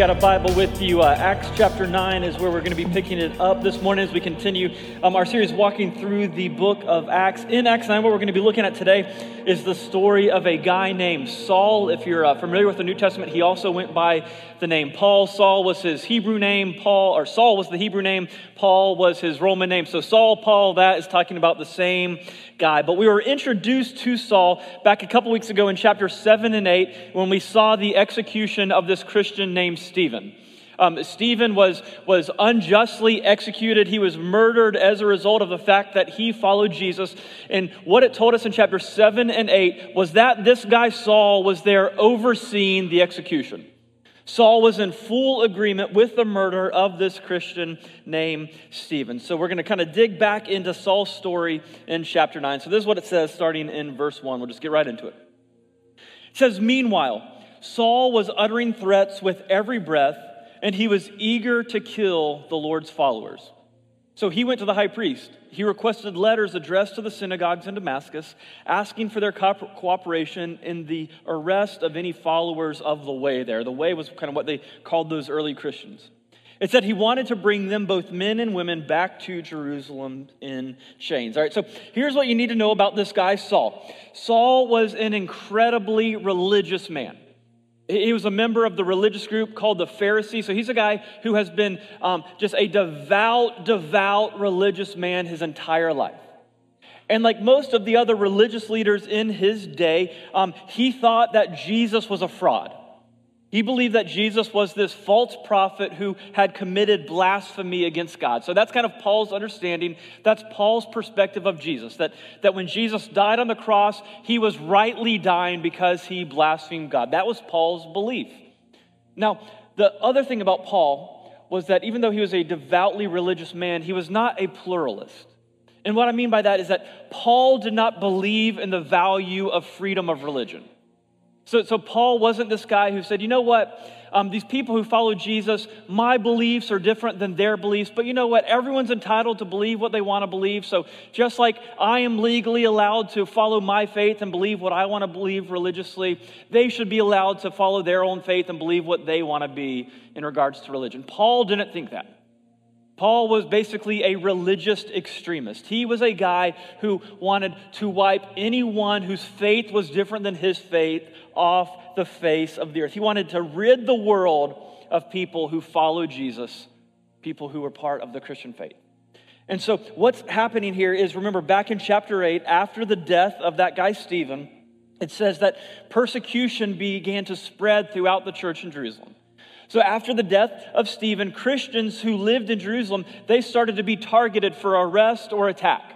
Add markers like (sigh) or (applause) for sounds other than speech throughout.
got a Bible with you, uh, Acts chapter 9 is where we're going to be picking it up this morning as we continue um, our series walking through the book of Acts. In Acts 9, what we're going to be looking at today is the story of a guy named Saul. If you're uh, familiar with the New Testament, he also went by the name Paul. Saul was his Hebrew name, Paul, or Saul was the Hebrew name, Paul was his Roman name. So Saul, Paul, that is talking about the same guy. But we were introduced to Saul back a couple weeks ago in chapter 7 and 8 when we saw the execution of this Christian named Stephen. Um, Stephen was, was unjustly executed. He was murdered as a result of the fact that he followed Jesus. And what it told us in chapter 7 and 8 was that this guy, Saul, was there overseeing the execution. Saul was in full agreement with the murder of this Christian named Stephen. So we're going to kind of dig back into Saul's story in chapter 9. So this is what it says starting in verse 1. We'll just get right into it. It says, Meanwhile, Saul was uttering threats with every breath, and he was eager to kill the Lord's followers. So he went to the high priest. He requested letters addressed to the synagogues in Damascus, asking for their co- cooperation in the arrest of any followers of the way there. The way was kind of what they called those early Christians. It said he wanted to bring them, both men and women, back to Jerusalem in chains. All right, so here's what you need to know about this guy, Saul. Saul was an incredibly religious man. He was a member of the religious group called the Pharisees. So he's a guy who has been um, just a devout, devout religious man his entire life. And like most of the other religious leaders in his day, um, he thought that Jesus was a fraud. He believed that Jesus was this false prophet who had committed blasphemy against God. So that's kind of Paul's understanding. That's Paul's perspective of Jesus. That, that when Jesus died on the cross, he was rightly dying because he blasphemed God. That was Paul's belief. Now, the other thing about Paul was that even though he was a devoutly religious man, he was not a pluralist. And what I mean by that is that Paul did not believe in the value of freedom of religion. So, so Paul wasn't this guy who said, you know what? Um, these people who follow Jesus, my beliefs are different than their beliefs, but you know what? Everyone's entitled to believe what they want to believe. So just like I am legally allowed to follow my faith and believe what I want to believe religiously, they should be allowed to follow their own faith and believe what they want to be in regards to religion. Paul didn't think that. Paul was basically a religious extremist. He was a guy who wanted to wipe anyone whose faith was different than his faith off the face of the earth. He wanted to rid the world of people who followed Jesus, people who were part of the Christian faith. And so, what's happening here is remember, back in chapter 8, after the death of that guy Stephen, it says that persecution began to spread throughout the church in Jerusalem. So after the death of Stephen, Christians who lived in Jerusalem, they started to be targeted for arrest or attack.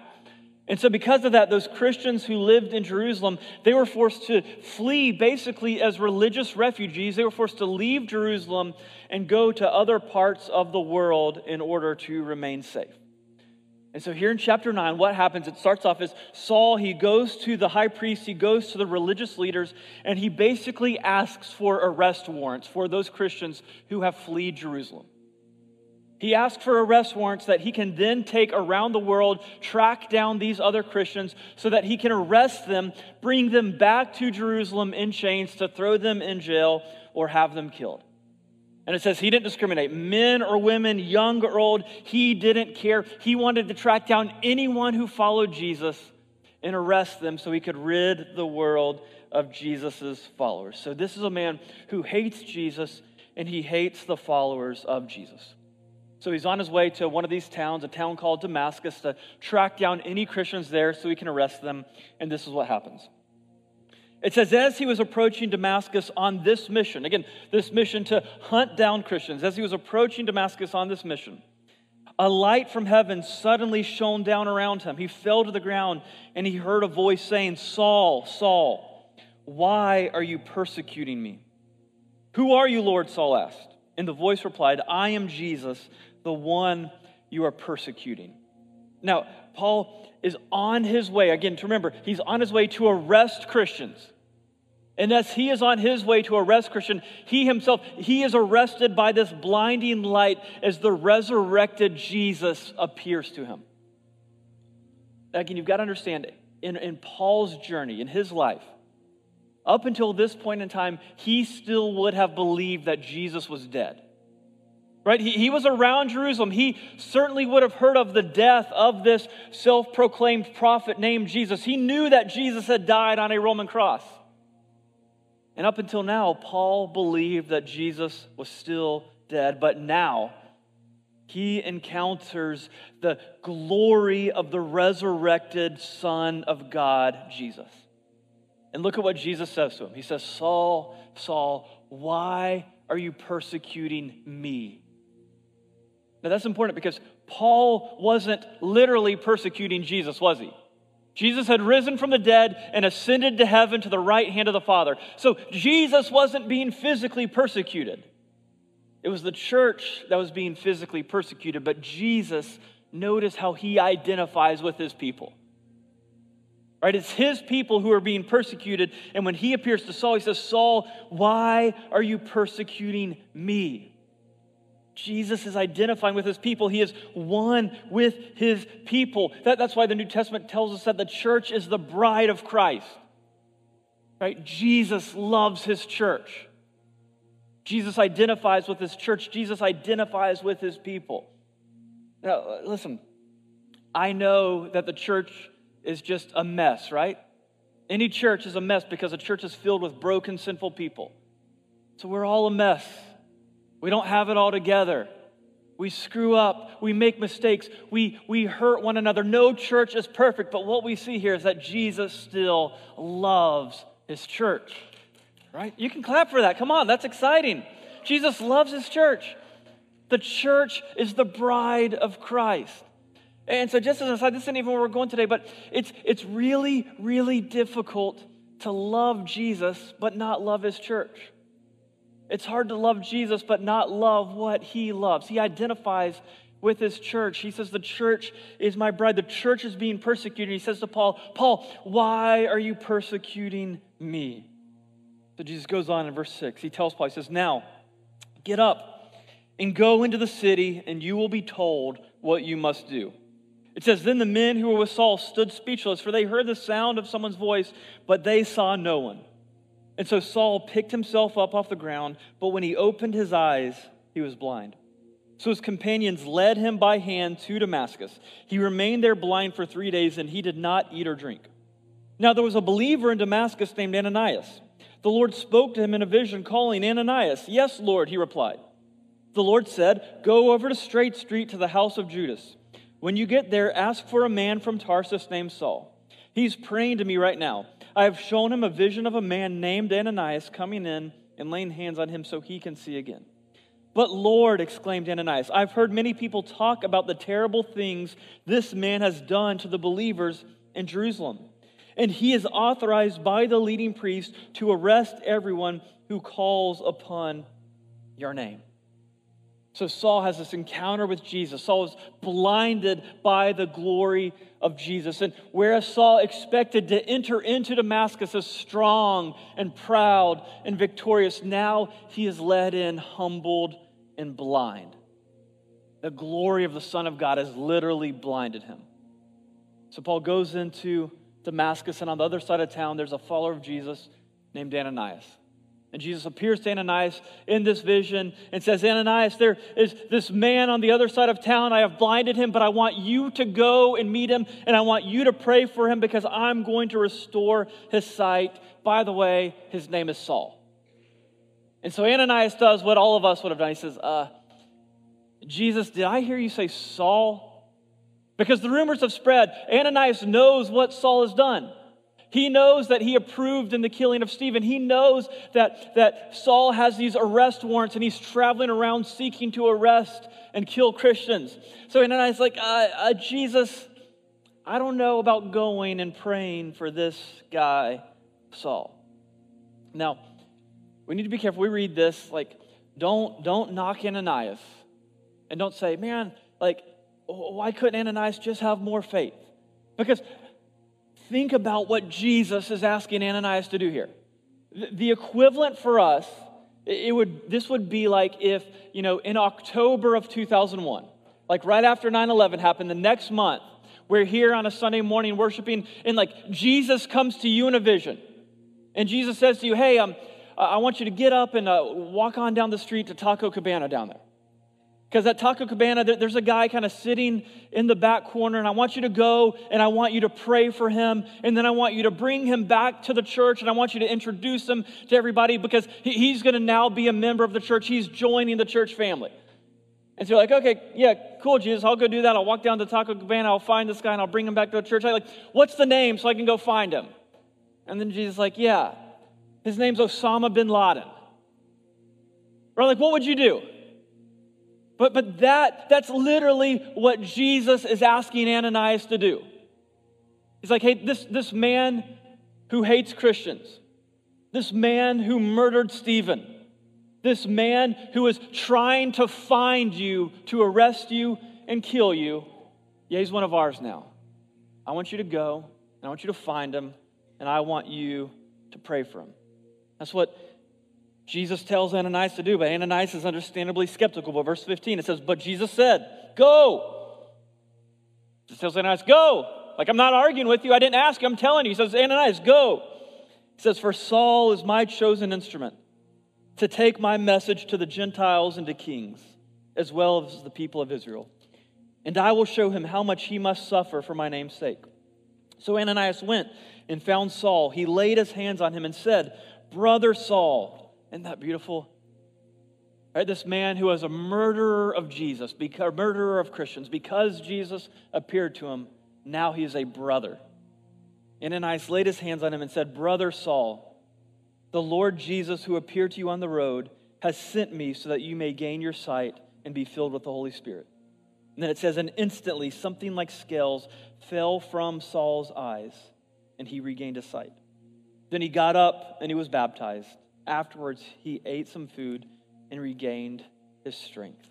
And so, because of that, those Christians who lived in Jerusalem, they were forced to flee basically as religious refugees. They were forced to leave Jerusalem and go to other parts of the world in order to remain safe. And so, here in chapter 9, what happens? It starts off as Saul, he goes to the high priest, he goes to the religious leaders, and he basically asks for arrest warrants for those Christians who have fled Jerusalem. He asks for arrest warrants that he can then take around the world, track down these other Christians so that he can arrest them, bring them back to Jerusalem in chains to throw them in jail or have them killed. And it says he didn't discriminate men or women, young or old. He didn't care. He wanted to track down anyone who followed Jesus and arrest them so he could rid the world of Jesus' followers. So this is a man who hates Jesus and he hates the followers of Jesus. So he's on his way to one of these towns, a town called Damascus, to track down any Christians there so he can arrest them. And this is what happens. It says, as he was approaching Damascus on this mission, again, this mission to hunt down Christians, as he was approaching Damascus on this mission, a light from heaven suddenly shone down around him. He fell to the ground and he heard a voice saying, Saul, Saul, why are you persecuting me? Who are you, Lord? Saul asked. And the voice replied, I am Jesus the one you are persecuting. Now, Paul is on his way, again, to remember, he's on his way to arrest Christians. And as he is on his way to arrest Christian, he himself, he is arrested by this blinding light as the resurrected Jesus appears to him. Again, you've got to understand, in, in Paul's journey, in his life, up until this point in time, he still would have believed that Jesus was dead. Right? He, he was around Jerusalem. He certainly would have heard of the death of this self proclaimed prophet named Jesus. He knew that Jesus had died on a Roman cross. And up until now, Paul believed that Jesus was still dead. But now, he encounters the glory of the resurrected Son of God, Jesus. And look at what Jesus says to him. He says, Saul, Saul, why are you persecuting me? Now that's important because Paul wasn't literally persecuting Jesus, was he? Jesus had risen from the dead and ascended to heaven to the right hand of the Father. So Jesus wasn't being physically persecuted. It was the church that was being physically persecuted, but Jesus, notice how he identifies with his people. Right? It's his people who are being persecuted. And when he appears to Saul, he says, Saul, why are you persecuting me? Jesus is identifying with his people. He is one with his people. That, that's why the New Testament tells us that the church is the bride of Christ. Right? Jesus loves his church. Jesus identifies with his church, Jesus identifies with his people. Now, listen, I know that the church is just a mess, right? Any church is a mess because a church is filled with broken, sinful people. So we're all a mess. We don't have it all together. We screw up. We make mistakes. We, we hurt one another. No church is perfect, but what we see here is that Jesus still loves his church right? You can clap for that. Come on, that's exciting. Jesus loves his church. The church is the bride of Christ. And so, just as an aside, this isn't even where we're going today, but it's, it's really, really difficult to love Jesus but not love his church. It's hard to love Jesus but not love what he loves. He identifies with his church. He says, The church is my bride. The church is being persecuted. He says to Paul, Paul, why are you persecuting me? So Jesus goes on in verse 6. He tells Paul, he says, Now, get up and go into the city, and you will be told what you must do. It says, Then the men who were with Saul stood speechless, for they heard the sound of someone's voice, but they saw no one. And so Saul picked himself up off the ground, but when he opened his eyes, he was blind. So his companions led him by hand to Damascus. He remained there blind for three days, and he did not eat or drink. Now there was a believer in Damascus named Ananias. The Lord spoke to him in a vision, calling Ananias. Yes, Lord, he replied. The Lord said, Go over to Straight Street to the house of Judas. When you get there, ask for a man from Tarsus named Saul. He's praying to me right now. I have shown him a vision of a man named Ananias coming in and laying hands on him so he can see again. But Lord, exclaimed Ananias, I've heard many people talk about the terrible things this man has done to the believers in Jerusalem and he is authorized by the leading priest to arrest everyone who calls upon your name. So Saul has this encounter with Jesus. Saul is blinded by the glory of Jesus. And whereas Saul expected to enter into Damascus as strong and proud and victorious, now he is led in humbled and blind. The glory of the Son of God has literally blinded him. So Paul goes into Damascus, and on the other side of town, there's a follower of Jesus named Ananias. And Jesus appears to Ananias in this vision and says, Ananias, there is this man on the other side of town. I have blinded him, but I want you to go and meet him, and I want you to pray for him because I'm going to restore his sight. By the way, his name is Saul. And so Ananias does what all of us would have done. He says, uh, Jesus, did I hear you say Saul? Because the rumors have spread. Ananias knows what Saul has done. He knows that he approved in the killing of Stephen. He knows that, that Saul has these arrest warrants and he's traveling around seeking to arrest and kill Christians. So Ananias is like, uh, uh, Jesus, I don't know about going and praying for this guy, Saul. Now, we need to be careful. We read this, like, don't, don't knock Ananias. And don't say, man, like, why couldn't Ananias just have more faith? Because think about what Jesus is asking Ananias to do here. The equivalent for us, it would, this would be like if, you know, in October of 2001, like right after 9 11 happened, the next month, we're here on a Sunday morning worshiping, and like Jesus comes to you in a vision. And Jesus says to you, Hey, um, I want you to get up and uh, walk on down the street to Taco Cabana down there. Because at Taco Cabana, there's a guy kind of sitting in the back corner, and I want you to go and I want you to pray for him. And then I want you to bring him back to the church, and I want you to introduce him to everybody because he's going to now be a member of the church. He's joining the church family. And so you're like, okay, yeah, cool, Jesus, I'll go do that. I'll walk down to Taco Cabana, I'll find this guy, and I'll bring him back to the church. I'm like, what's the name so I can go find him? And then Jesus is like, yeah, his name's Osama bin Laden. We're like, what would you do? But, but that, that's literally what Jesus is asking Ananias to do. He's like, hey, this, this man who hates Christians, this man who murdered Stephen, this man who is trying to find you, to arrest you and kill you, yeah, he's one of ours now. I want you to go, and I want you to find him, and I want you to pray for him. That's what Jesus tells Ananias to do, but Ananias is understandably skeptical. But verse 15, it says, But Jesus said, Go. Jesus tells Ananias, Go. Like, I'm not arguing with you. I didn't ask you. I'm telling you. He says, Ananias, go. He says, For Saul is my chosen instrument to take my message to the Gentiles and to kings, as well as the people of Israel. And I will show him how much he must suffer for my name's sake. So Ananias went and found Saul. He laid his hands on him and said, Brother Saul, isn't that beautiful? Right, this man who was a murderer of Jesus, a murderer of Christians, because Jesus appeared to him, now he is a brother. Ananias laid his hands on him and said, Brother Saul, the Lord Jesus who appeared to you on the road has sent me so that you may gain your sight and be filled with the Holy Spirit. And then it says, and instantly something like scales fell from Saul's eyes, and he regained his sight. Then he got up and he was baptized. Afterwards, he ate some food and regained his strength.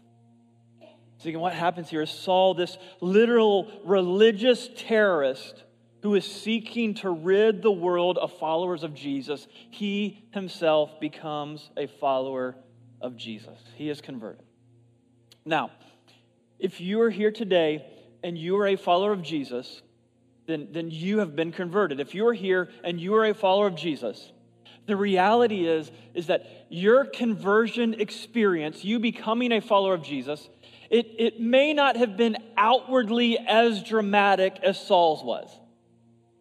So, again, what happens here is Saul, this literal religious terrorist who is seeking to rid the world of followers of Jesus, he himself becomes a follower of Jesus. He is converted. Now, if you are here today and you are a follower of Jesus, then, then you have been converted. If you are here and you are a follower of Jesus, the reality is, is that your conversion experience, you becoming a follower of Jesus, it, it may not have been outwardly as dramatic as Saul's was.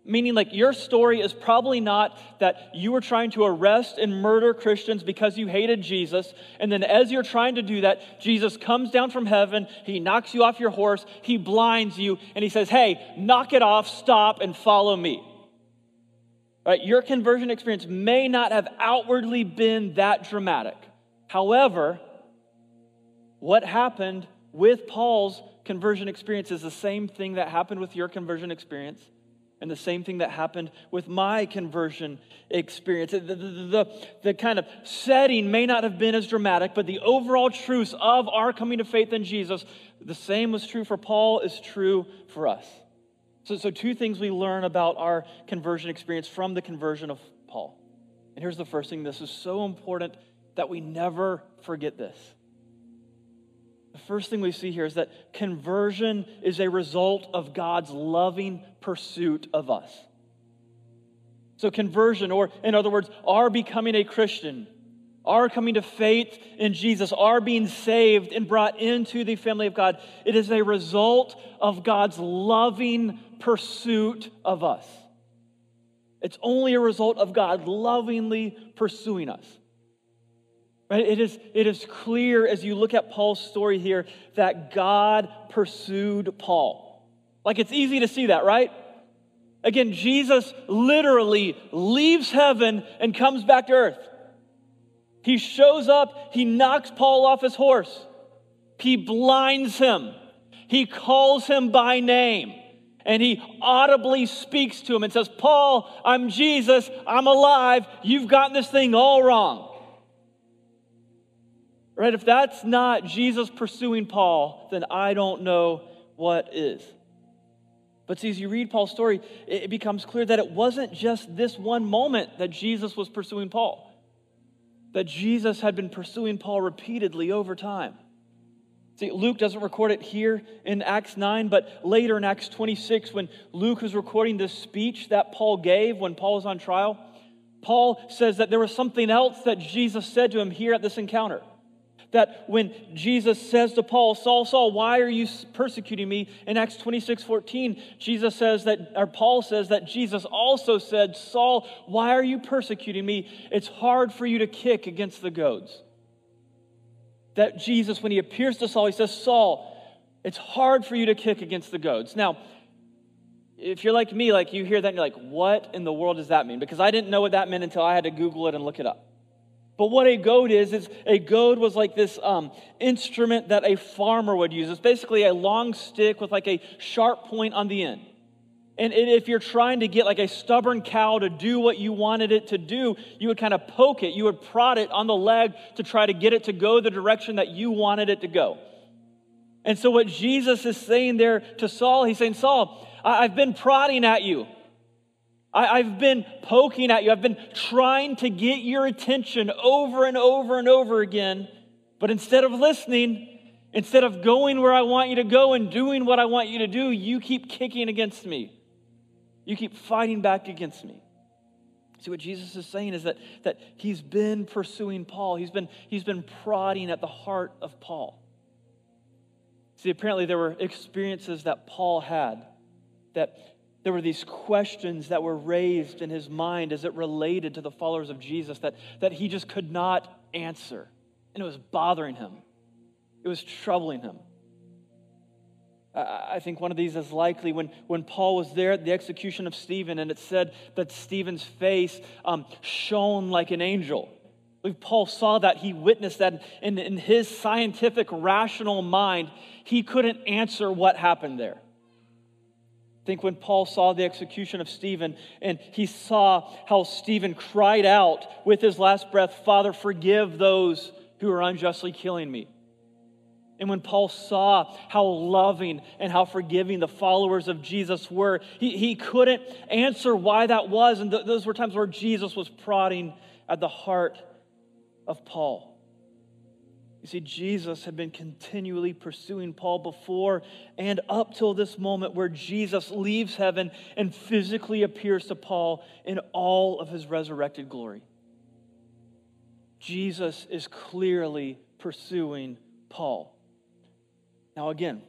Meaning, like, your story is probably not that you were trying to arrest and murder Christians because you hated Jesus. And then, as you're trying to do that, Jesus comes down from heaven, he knocks you off your horse, he blinds you, and he says, Hey, knock it off, stop, and follow me. Right? Your conversion experience may not have outwardly been that dramatic. However, what happened with Paul's conversion experience is the same thing that happened with your conversion experience and the same thing that happened with my conversion experience. The, the, the, the, kind of setting may not have been as dramatic, but the overall truths of our coming to faith in Jesus, the same was true for Paul, is true for us. So, so, two things we learn about our conversion experience from the conversion of Paul. And here's the first thing this is so important that we never forget this. The first thing we see here is that conversion is a result of God's loving pursuit of us. So, conversion, or in other words, our becoming a Christian, our coming to faith in Jesus, our being saved and brought into the family of God, it is a result of God's loving pursuit of us. It's only a result of God lovingly pursuing us. Right? It, is, it is clear as you look at Paul's story here that God pursued Paul. Like it's easy to see that, right? Again, Jesus literally leaves heaven and comes back to earth. He shows up, he knocks Paul off his horse, he blinds him, he calls him by name. And he audibly speaks to him and says, Paul, I'm Jesus, I'm alive, you've gotten this thing all wrong. Right? If that's not Jesus pursuing Paul, then I don't know what is. But see, as you read Paul's story, it becomes clear that it wasn't just this one moment that Jesus was pursuing Paul, that Jesus had been pursuing Paul repeatedly over time. See, Luke doesn't record it here in Acts 9, but later in Acts 26, when Luke is recording this speech that Paul gave when Paul was on trial, Paul says that there was something else that Jesus said to him here at this encounter. That when Jesus says to Paul, Saul, Saul, why are you persecuting me? In Acts 26, 14, Jesus says that, or Paul says that Jesus also said, Saul, why are you persecuting me? It's hard for you to kick against the goads. That Jesus, when he appears to Saul, he says, Saul, it's hard for you to kick against the goads. Now, if you're like me, like you hear that and you're like, what in the world does that mean? Because I didn't know what that meant until I had to Google it and look it up. But what a goad is, is a goad was like this um, instrument that a farmer would use. It's basically a long stick with like a sharp point on the end. And if you're trying to get like a stubborn cow to do what you wanted it to do, you would kind of poke it, you would prod it on the leg to try to get it to go the direction that you wanted it to go. And so, what Jesus is saying there to Saul, he's saying, Saul, I've been prodding at you. I've been poking at you. I've been trying to get your attention over and over and over again. But instead of listening, instead of going where I want you to go and doing what I want you to do, you keep kicking against me. You keep fighting back against me. See, what Jesus is saying is that, that he's been pursuing Paul, he's been, he's been prodding at the heart of Paul. See, apparently there were experiences that Paul had, that there were these questions that were raised in his mind as it related to the followers of Jesus that, that he just could not answer. And it was bothering him, it was troubling him. I think one of these is likely when, when Paul was there at the execution of Stephen, and it said that Stephen's face um, shone like an angel. Paul saw that, he witnessed that in, in his scientific, rational mind, he couldn't answer what happened there. I think when Paul saw the execution of Stephen and he saw how Stephen cried out with his last breath, Father, forgive those who are unjustly killing me. And when Paul saw how loving and how forgiving the followers of Jesus were, he, he couldn't answer why that was. And th- those were times where Jesus was prodding at the heart of Paul. You see, Jesus had been continually pursuing Paul before and up till this moment where Jesus leaves heaven and physically appears to Paul in all of his resurrected glory. Jesus is clearly pursuing Paul. Now, again,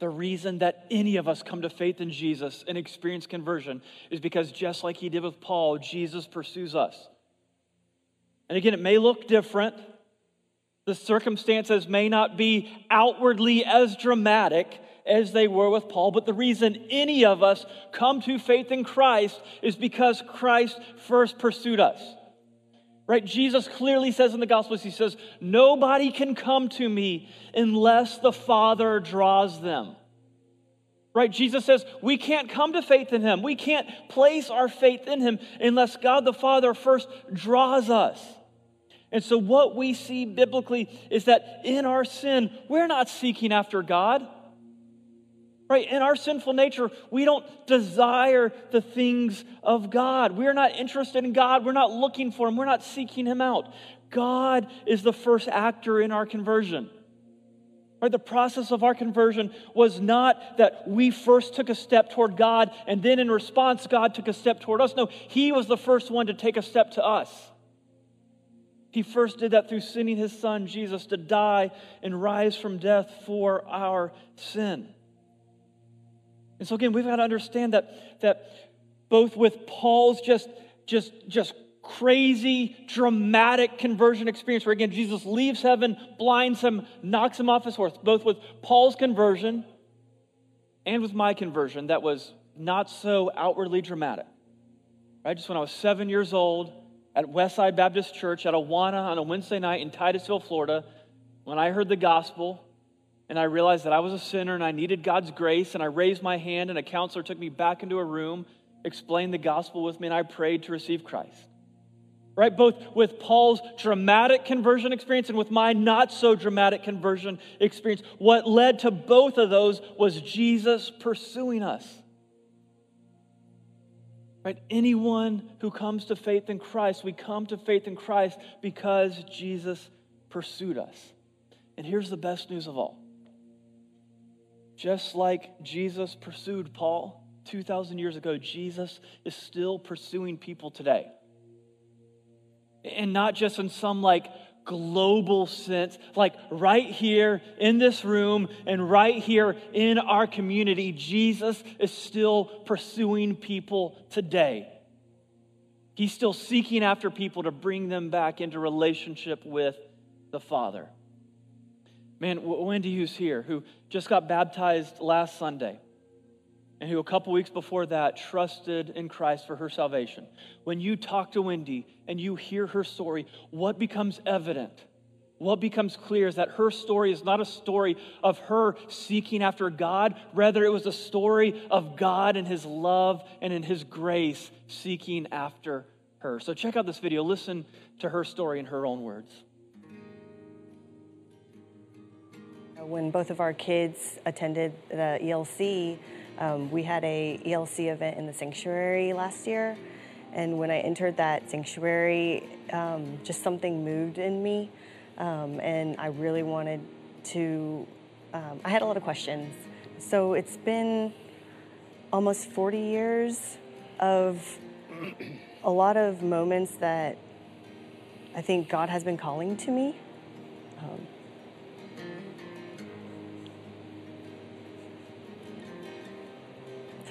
the reason that any of us come to faith in Jesus and experience conversion is because just like he did with Paul, Jesus pursues us. And again, it may look different. The circumstances may not be outwardly as dramatic as they were with Paul, but the reason any of us come to faith in Christ is because Christ first pursued us. Right? Jesus clearly says in the Gospels, He says, Nobody can come to me unless the Father draws them. Right? Jesus says we can't come to faith in Him. We can't place our faith in Him unless God the Father first draws us. And so, what we see biblically is that in our sin, we're not seeking after God. Right? In our sinful nature, we don't desire the things of God. We're not interested in God. We're not looking for Him. We're not seeking Him out. God is the first actor in our conversion. Right? The process of our conversion was not that we first took a step toward God and then in response, God took a step toward us. No, He was the first one to take a step to us. He first did that through sending his son, Jesus, to die and rise from death for our sin. And so, again, we've got to understand that, that both with Paul's just, just, just crazy, dramatic conversion experience, where again, Jesus leaves heaven, blinds him, knocks him off his horse, both with Paul's conversion and with my conversion, that was not so outwardly dramatic. Right? Just when I was seven years old, at Westside Baptist Church at Awana on a Wednesday night in Titusville, Florida, when I heard the gospel and I realized that I was a sinner and I needed God's grace, and I raised my hand, and a counselor took me back into a room, explained the gospel with me, and I prayed to receive Christ. Right? Both with Paul's dramatic conversion experience and with my not so dramatic conversion experience, what led to both of those was Jesus pursuing us. Right? Anyone who comes to faith in Christ, we come to faith in Christ because Jesus pursued us. And here's the best news of all. Just like Jesus pursued Paul 2,000 years ago, Jesus is still pursuing people today. And not just in some like global sense, like right here in this room and right here in our community, Jesus is still pursuing people today. He's still seeking after people to bring them back into relationship with the Father. Man, Wendy, who's here, who just got baptized last Sunday, and who a couple weeks before that trusted in Christ for her salvation. When you talk to Wendy and you hear her story, what becomes evident? What becomes clear is that her story is not a story of her seeking after God. Rather, it was a story of God and His love and in His grace seeking after her. So, check out this video. Listen to her story in her own words. When both of our kids attended the ELC, um, we had a ELC event in the sanctuary last year, and when I entered that sanctuary, um, just something moved in me, um, and I really wanted to. Um, I had a lot of questions. So it's been almost 40 years of a lot of moments that I think God has been calling to me.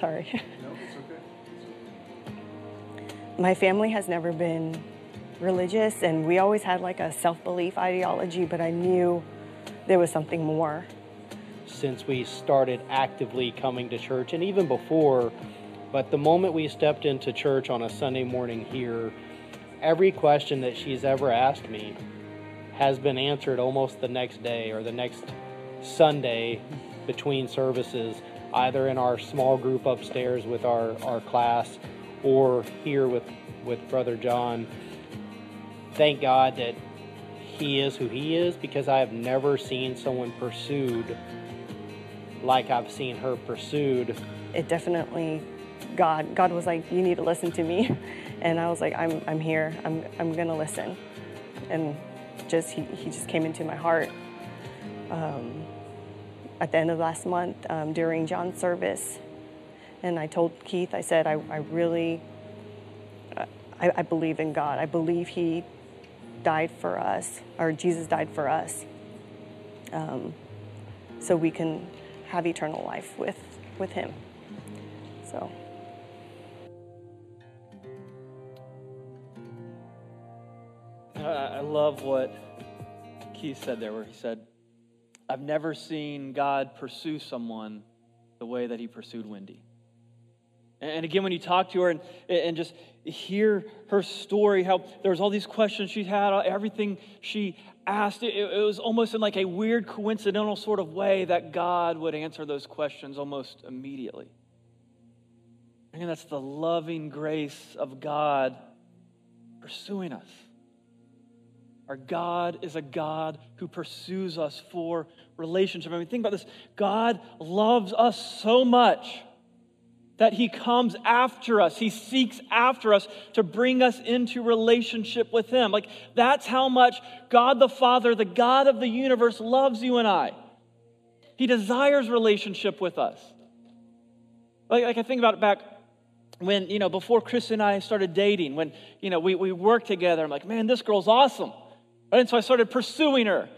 Sorry. No, (laughs) it's okay. My family has never been religious, and we always had like a self belief ideology, but I knew there was something more. Since we started actively coming to church, and even before, but the moment we stepped into church on a Sunday morning here, every question that she's ever asked me has been answered almost the next day or the next Sunday between services either in our small group upstairs with our, our class or here with, with Brother John. Thank God that he is who he is because I have never seen someone pursued like I've seen her pursued. It definitely, God, God was like, you need to listen to me. (laughs) And I was like, I'm, I'm here, I'm, I'm gonna listen. And just, he, he just came into my heart. Um, at the end of last month um, during John's service. And I told Keith, I said, I, I really, I, I believe in God. I believe He died for us, or Jesus died for us, um, so we can have eternal life with, with Him. So. I love what Keith said there, where he said, I've never seen God pursue someone the way that he pursued Wendy. And again, when you talk to her and, and just hear her story, how there was all these questions she had, everything she asked, it, it was almost in like a weird coincidental sort of way that God would answer those questions almost immediately. And that's the loving grace of God pursuing us. Our God is a God who pursues us for relationship. I mean, think about this God loves us so much that He comes after us, He seeks after us to bring us into relationship with Him. Like, that's how much God the Father, the God of the universe, loves you and I. He desires relationship with us. Like, like I think about it back when, you know, before Chris and I started dating, when, you know, we, we worked together, I'm like, man, this girl's awesome. And so I started pursuing her.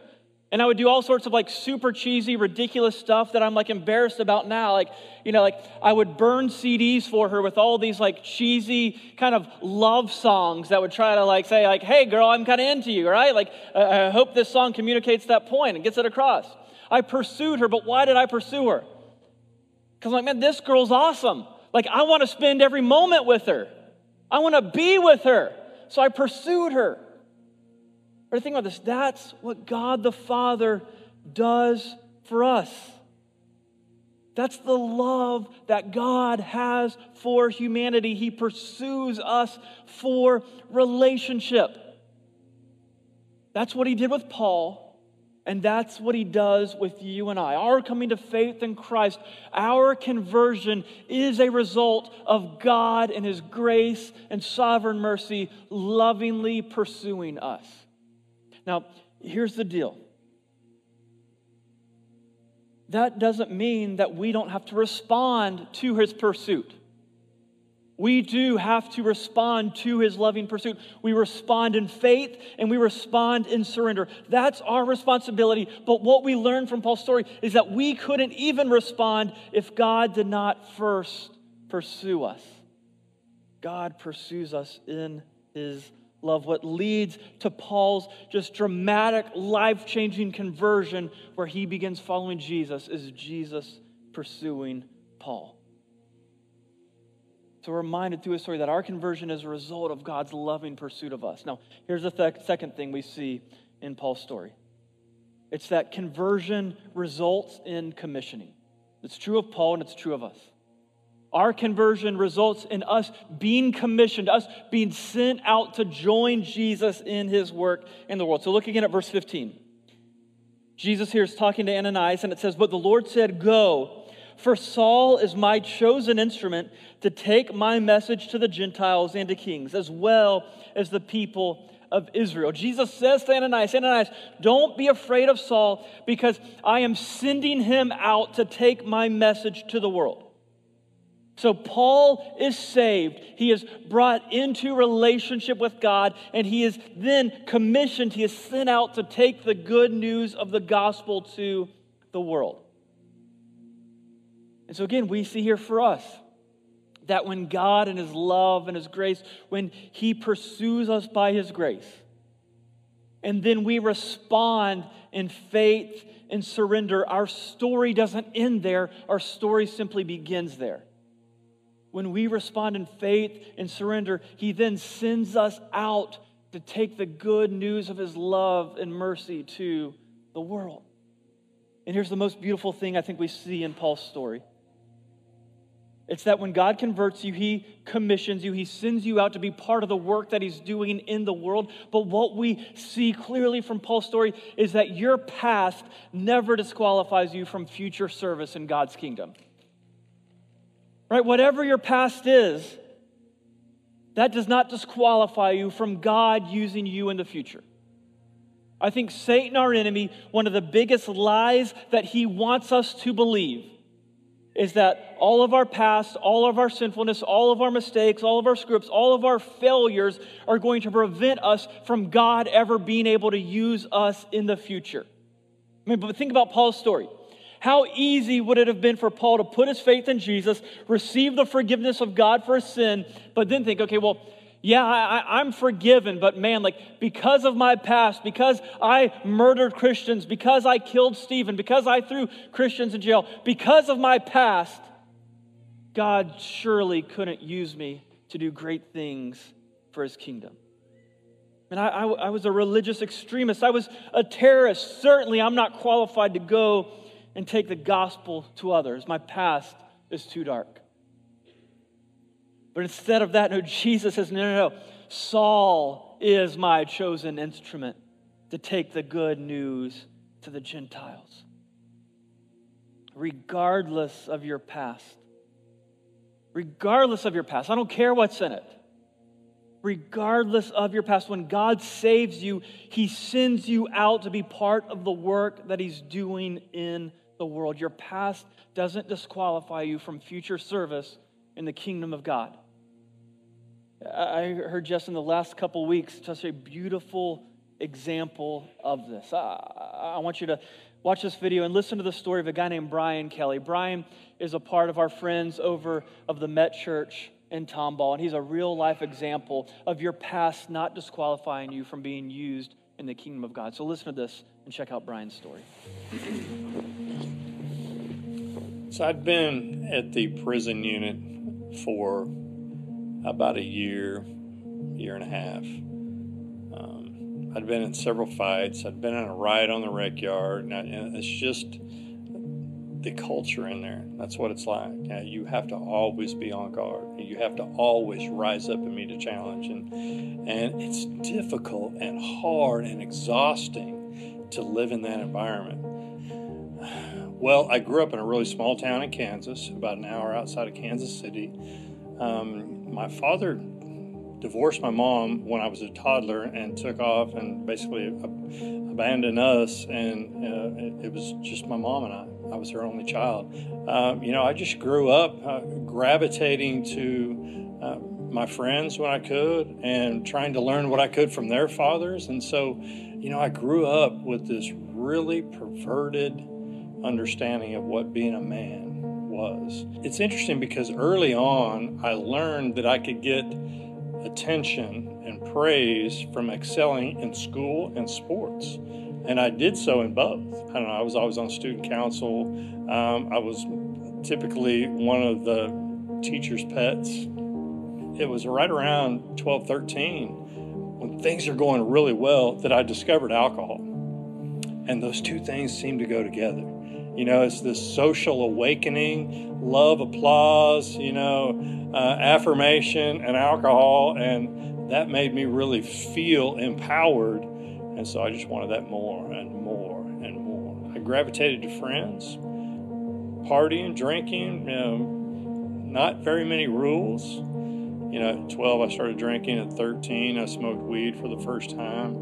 And I would do all sorts of like super cheesy, ridiculous stuff that I'm like embarrassed about now. Like, you know, like I would burn CDs for her with all these like cheesy kind of love songs that would try to like say, like, hey girl, I'm kind of into you, right? Like, I hope this song communicates that point and gets it across. I pursued her, but why did I pursue her? Because I'm like, man, this girl's awesome. Like, I want to spend every moment with her. I want to be with her. So I pursued her. Or think about this that's what God the Father does for us. That's the love that God has for humanity. He pursues us for relationship. That's what he did with Paul, and that's what he does with you and I. Our coming to faith in Christ, our conversion is a result of God and his grace and sovereign mercy lovingly pursuing us. Now, here's the deal that doesn't mean that we don't have to respond to his pursuit. We do have to respond to his loving pursuit. We respond in faith and we respond in surrender. That's our responsibility. But what we learn from Paul's story is that we couldn't even respond if God did not first pursue us. God pursues us in his love. What leads to Paul's just dramatic, life changing conversion where he begins following Jesus is Jesus pursuing Paul. So we're reminded through his story that our conversion is a result of God's loving pursuit of us. Now, here's the th- second thing we see in Paul's story it's that conversion results in commissioning. It's true of Paul and it's true of us. Our conversion results in us being commissioned, us being sent out to join Jesus in his work in the world. So look again at verse 15. Jesus here is talking to Ananias, and it says, But the Lord said, Go, for Saul is my chosen instrument to take my message to the Gentiles and to kings, as well as the people of Israel. Jesus says to Ananias, Ananias, don't be afraid of Saul, because I am sending him out to take my message to the world. So Paul is saved. He is brought into relationship with God, and he is then commissioned, he is sent out to take the good news of the gospel to the world. And so, again, we see here for us that when God and His love and His grace, when He pursues us by His grace, and then we respond in faith and surrender, our story doesn't end there, our story simply begins there when we respond in faith and surrender, He then sends us out to take the good news of His love and mercy to the world. And here's the most beautiful thing I think we see in Paul's story it's that when God converts you, He commissions you, He sends you out to be part of the work that He's doing in the world. But what we see clearly from Paul's story is that your past never disqualifies you from future service in God's kingdom. Right? Whatever your past is, that does not disqualify you from God using you in the future. I think Satan, our enemy, one of the biggest lies that he wants us to believe is that all of our past, all of our sinfulness, all of our mistakes, all of our scripts, all of our failures are going to prevent us from God ever being able to use us in the future. I mean, but think about Paul's story. How easy would it have been for Paul to put his faith in Jesus, receive the forgiveness of God for his sin, but then think, okay, well, yeah, I, am forgiven, but man, like because of my past, because I murdered Christians, because I killed Stephen, because I threw Christians in jail, because of my past, God surely couldn't use me to do great things for his kingdom. And I, I, I was a religious extremist. I was a terrorist. Certainly, I'm not qualified to go and take the gospel to others. My past is too dark. But instead of that, no, Jesus says, no, no, no. Saul is my chosen instrument to take the good news to the Gentiles. Regardless of your past, regardless of your past, I don't care what's in it. Regardless of your past, when God saves you, He sends you out to be part of the work that He's doing in the world. Your past doesn't disqualify you from future service in the kingdom of God. I heard just in the last couple weeks such a beautiful example of this. I, want you to watch this video and listen to the story of a guy named Brian Kelly. Brian is a part of our friends over of the Met Church in Tomball, and he's a real life example of your past not disqualifying you from being used in the kingdom of God. So listen to this and check out Brian's story. So I'd been at the prison unit for about a year, year and a half. Um, I'd been in several fights. I'd been in a riot on the rec yard, and, I, it's just the culture in there. That's what it's like. You, know, you, have to always be on guard. You have to always rise up and meet a challenge, and and it's difficult and hard and exhausting to live in that environment. (sighs) Well, I grew up in a really small town in Kansas, about an hour outside of Kansas City. Um, my father divorced my mom when I was a toddler and took off and basically abandoned us, and uh, it was just my mom and I. I was her only child. Um, you know, I just grew up uh, gravitating to uh, my friends when I could and trying to learn what I could from their fathers. And so, you know, I grew up with this really perverted understanding of what being a man was. It's interesting because early on, I learned that I could get attention and praise from excelling in school and sports. And I did so in both. I don't know, I was always on student council. Um, I was typically one of the teacher's pets. It was right around 12, 13 when things are going really well that I discovered alcohol. And those two things seem to go together. You know, it's this social awakening, love, applause, you know, uh, affirmation, and alcohol. And that made me really feel empowered. And so I just wanted that more and more and more. I gravitated to friends, partying, drinking, you know, not very many rules. You know, at 12, I started drinking. At 13, I smoked weed for the first time.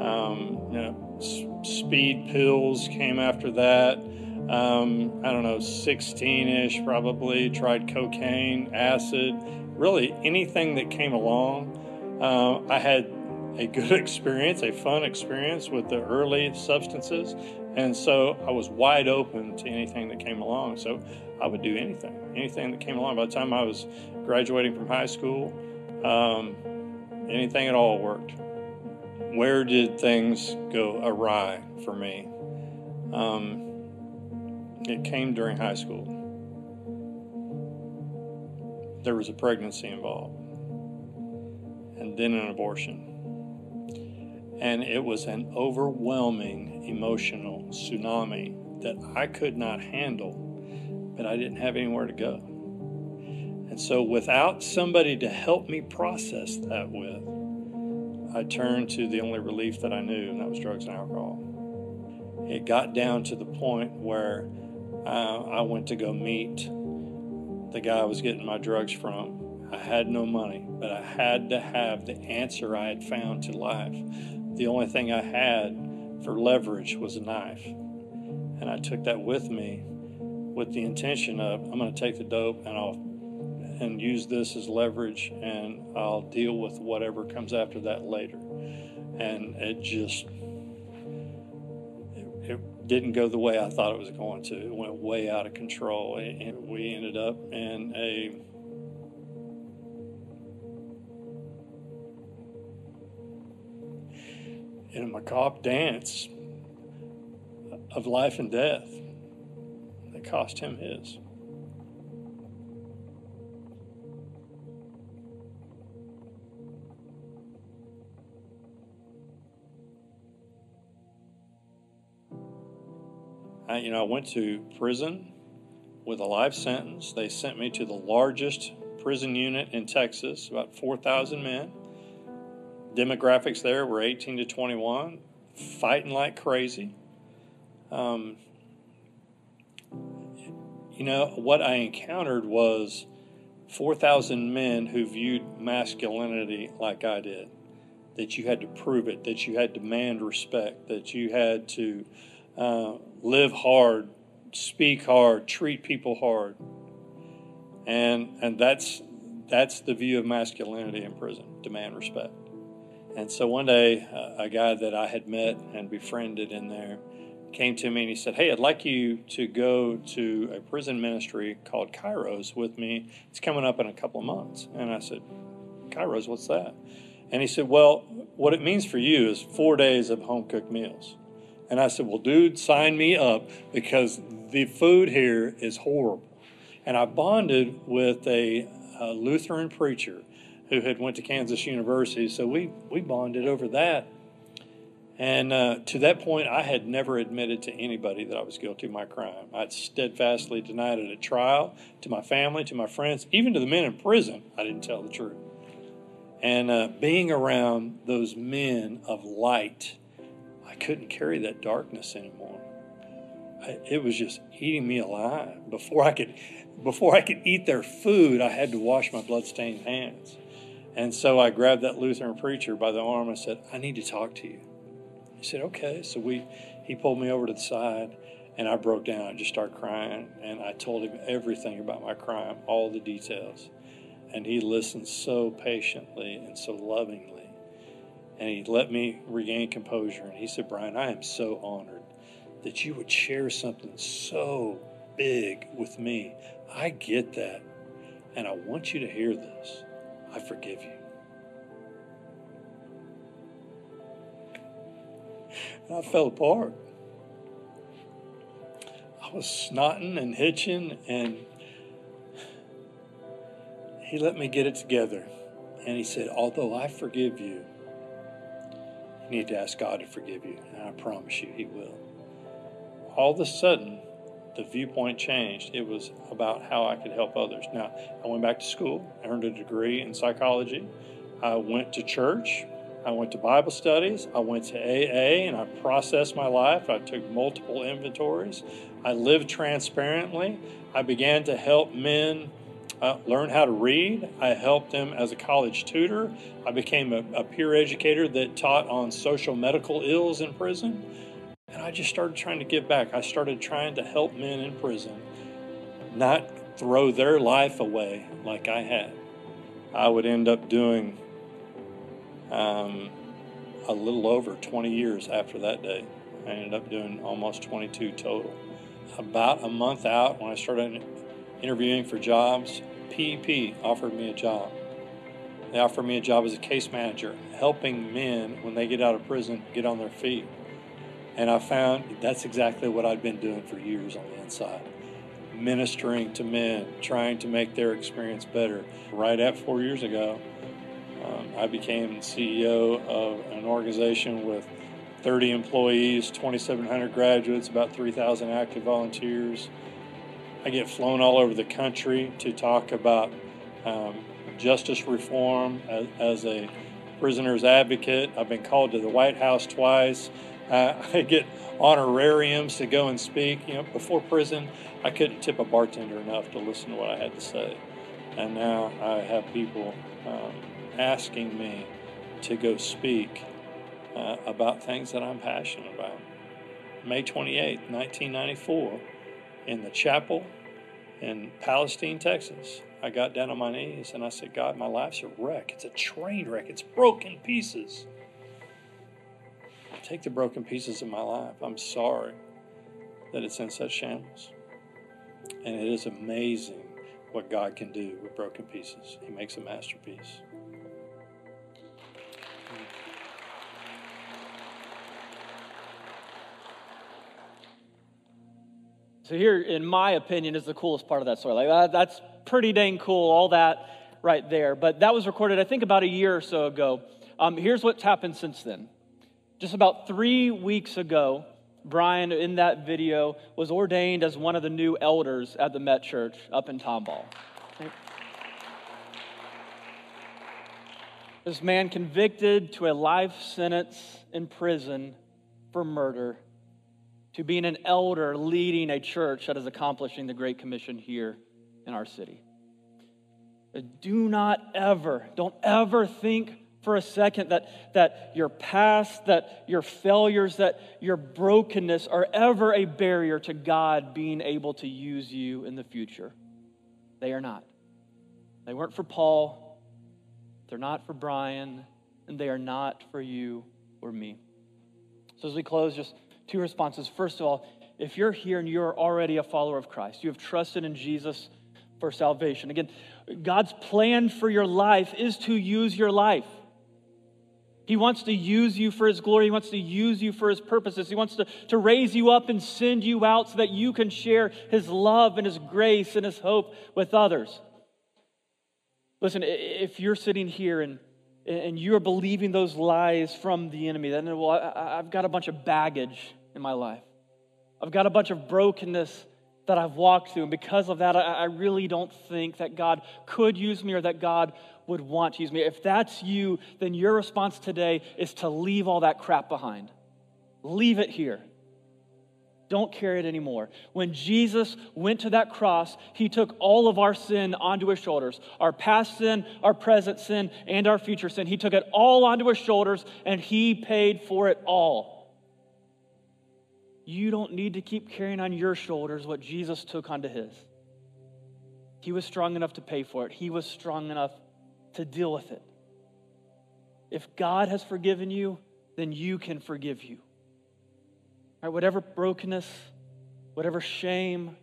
Um, you know, speed pills came after that um, I don't know, 16 ish probably, tried cocaine, acid, really anything that came along. Uh, I had a good (laughs) experience, a fun experience with the early substances. And so I was wide open to anything that came along. So I would do anything, anything that came along. By the time I was graduating from high school, um, anything at all worked. Where did things go awry for me? Um, it came during high school. There was a pregnancy involved, and then an abortion. And it was an overwhelming emotional tsunami that I could not handle, but I didn't have anywhere to go. And so, without somebody to help me process that with, I turned to the only relief that I knew, and that was drugs and alcohol. It got down to the point where uh, I went to go meet the guy I was getting my drugs from. I had no money, but I had to have the answer I had found to life. The only thing I had for leverage was a knife. And I took that with me with the intention of I'm going to take the dope and I'll and use this as leverage and I'll deal with whatever comes after that later. And it just didn't go the way I thought it was going to. It went way out of control, and we ended up in a in a macabre dance of life and death that cost him his. I, you know, I went to prison with a life sentence. They sent me to the largest prison unit in Texas, about 4,000 men. Demographics there were 18 to 21, fighting like crazy. Um, you know, what I encountered was 4,000 men who viewed masculinity like I did. That you had to prove it, that you had to demand respect, that you had to uh, live hard, speak hard, treat people hard. And, and that's, that's the view of masculinity in prison demand respect. And so one day, uh, a guy that I had met and befriended in there came to me and he said, Hey, I'd like you to go to a prison ministry called Kairos with me. It's coming up in a couple of months. And I said, Kairos, what's that? And he said, Well, what it means for you is four days of home cooked meals. And I said, Well, dude, sign me up because the food here is horrible. And I bonded with a, a Lutheran preacher who had went to Kansas University. So we, we bonded over that. And uh, to that point, I had never admitted to anybody that I was guilty of my crime. I'd steadfastly denied it at trial, to my family, to my friends, even to the men in prison. I didn't tell the truth. And uh, being around those men of light, couldn't carry that darkness anymore. I, it was just eating me alive. Before I could, before I could eat their food, I had to wash my bloodstained hands. And so I grabbed that Lutheran preacher by the arm and said, "I need to talk to you." He said, "Okay." So we, he pulled me over to the side, and I broke down. I just started crying, and I told him everything about my crime, all the details. And he listened so patiently and so lovingly. And he let me regain composure. And he said, Brian, I am so honored that you would share something so big with me. I get that. And I want you to hear this. I forgive you. And I fell apart. I was snotting and hitching, and he let me get it together. And he said, Although I forgive you, you need to ask God to forgive you. And I promise you, he will. All of a sudden, the viewpoint changed. It was about how I could help others. Now, I went back to school, I earned a degree in psychology. I went to church. I went to Bible studies. I went to AA and I processed my life. I took multiple inventories. I lived transparently. I began to help men uh, learn how to read. I helped them as a college tutor. I became a, a peer educator that taught on social medical ills in prison. And I just started trying to give back. I started trying to help men in prison not throw their life away like I had. I would end up doing um, a little over 20 years after that day. I ended up doing almost 22 total. About a month out, when I started interviewing for jobs, PEP offered me a job. They offered me a job as a case manager, helping men when they get out of prison get on their feet. And I found that's exactly what I'd been doing for years on the inside ministering to men, trying to make their experience better. Right at four years ago, um, I became CEO of an organization with 30 employees, 2,700 graduates, about 3,000 active volunteers. I get flown all over the country to talk about um, justice reform as, as, a prisoner's advocate. I've been called to the White House twice. Uh, (laughs) I get honorariums to go and speak. You know, before prison, I couldn't tip a bartender enough to listen to what I had to say, and now I have people um, asking me to go speak uh, about things that I'm passionate about. May 28, 1994, in the chapel in Palestine, Texas, I got down on my knees and I said, God, my life's a wreck. It's a train wreck. It's broken pieces. Take the broken pieces of my life. I'm sorry that it's in such shambles. And it is amazing what God can do with broken pieces. He makes a masterpiece. So here, in my opinion, is the coolest part of that story. Like that, that's pretty dang cool, all that right there. But that was recorded, I think, about a year or so ago. Um, here's what's happened since then. Just about three weeks ago, Brian, in that video, was ordained as one of the new elders at the Met Church up in Tomball. This man convicted to a life sentence in prison for murder, to being an elder leading a church that is accomplishing the Great Commission here in our city. Do not ever, don't ever think for a second that, that your past, that your failures, that your brokenness are ever a barrier to God being able to use you in the future. They are not. They weren't for Paul, they're not for Brian, and they are not for you or me. So, as we close, just two responses. First of all, if you're here and you're already a follower of Christ, you have trusted in Jesus for salvation. Again, God's plan for your life is to use your life. He wants to use you for His glory. He wants to use you for His purposes. He wants to, to raise you up and send you out so that you can share His love and His grace and His hope with others. Listen, if you're sitting here and, and you're believing those lies from the enemy, then, well, I, I've got a bunch of baggage in my life. I've got a bunch of brokenness that I've walked through. And because of that, I, I really don't think that God could use me or that God would want to use me. If that's you, then your response today is to leave all that crap behind. Leave it here. Don't carry it anymore. When Jesus went to that cross, he took all of our sin onto his shoulders our past sin, our present sin, and our future sin. He took it all onto his shoulders and he paid for it all. You don't need to keep carrying on your shoulders what Jesus took onto his. He was strong enough to pay for it, He was strong enough to deal with it. If God has forgiven you, then you can forgive you. Right, whatever brokenness, whatever shame,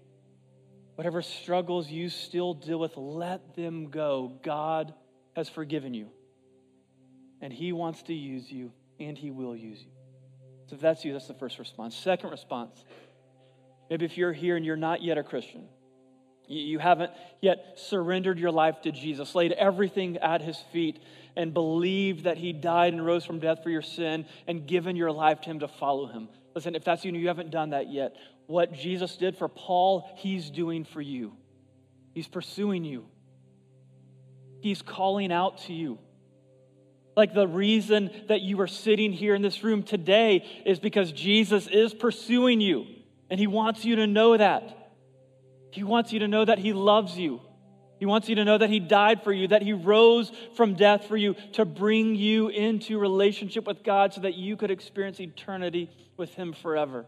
whatever struggles you still deal with, let them go. God has forgiven you. And He wants to use you, and He will use you. So if that's you, that's the first response. Second response maybe if you're here and you're not yet a Christian, you haven't yet surrendered your life to Jesus, laid everything at his feet, and believed that he died and rose from death for your sin, and given your life to him to follow him. Listen, if that's you and you haven't done that yet, what Jesus did for Paul, he's doing for you. He's pursuing you, he's calling out to you. Like the reason that you are sitting here in this room today is because Jesus is pursuing you, and he wants you to know that. He wants you to know that He loves you. He wants you to know that He died for you, that He rose from death for you to bring you into relationship with God so that you could experience eternity with Him forever.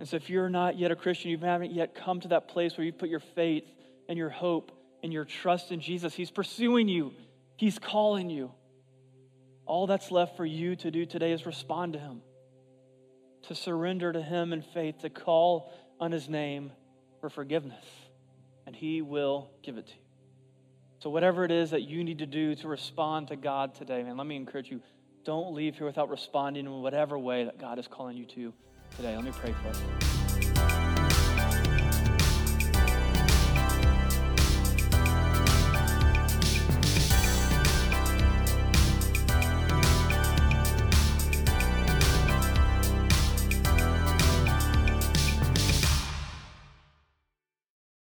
And so, if you're not yet a Christian, you haven't yet come to that place where you put your faith and your hope and your trust in Jesus, He's pursuing you, He's calling you. All that's left for you to do today is respond to Him, to surrender to Him in faith, to call on his name for forgiveness, and he will give it to you. So, whatever it is that you need to do to respond to God today, man, let me encourage you don't leave here without responding in whatever way that God is calling you to today. Let me pray for us.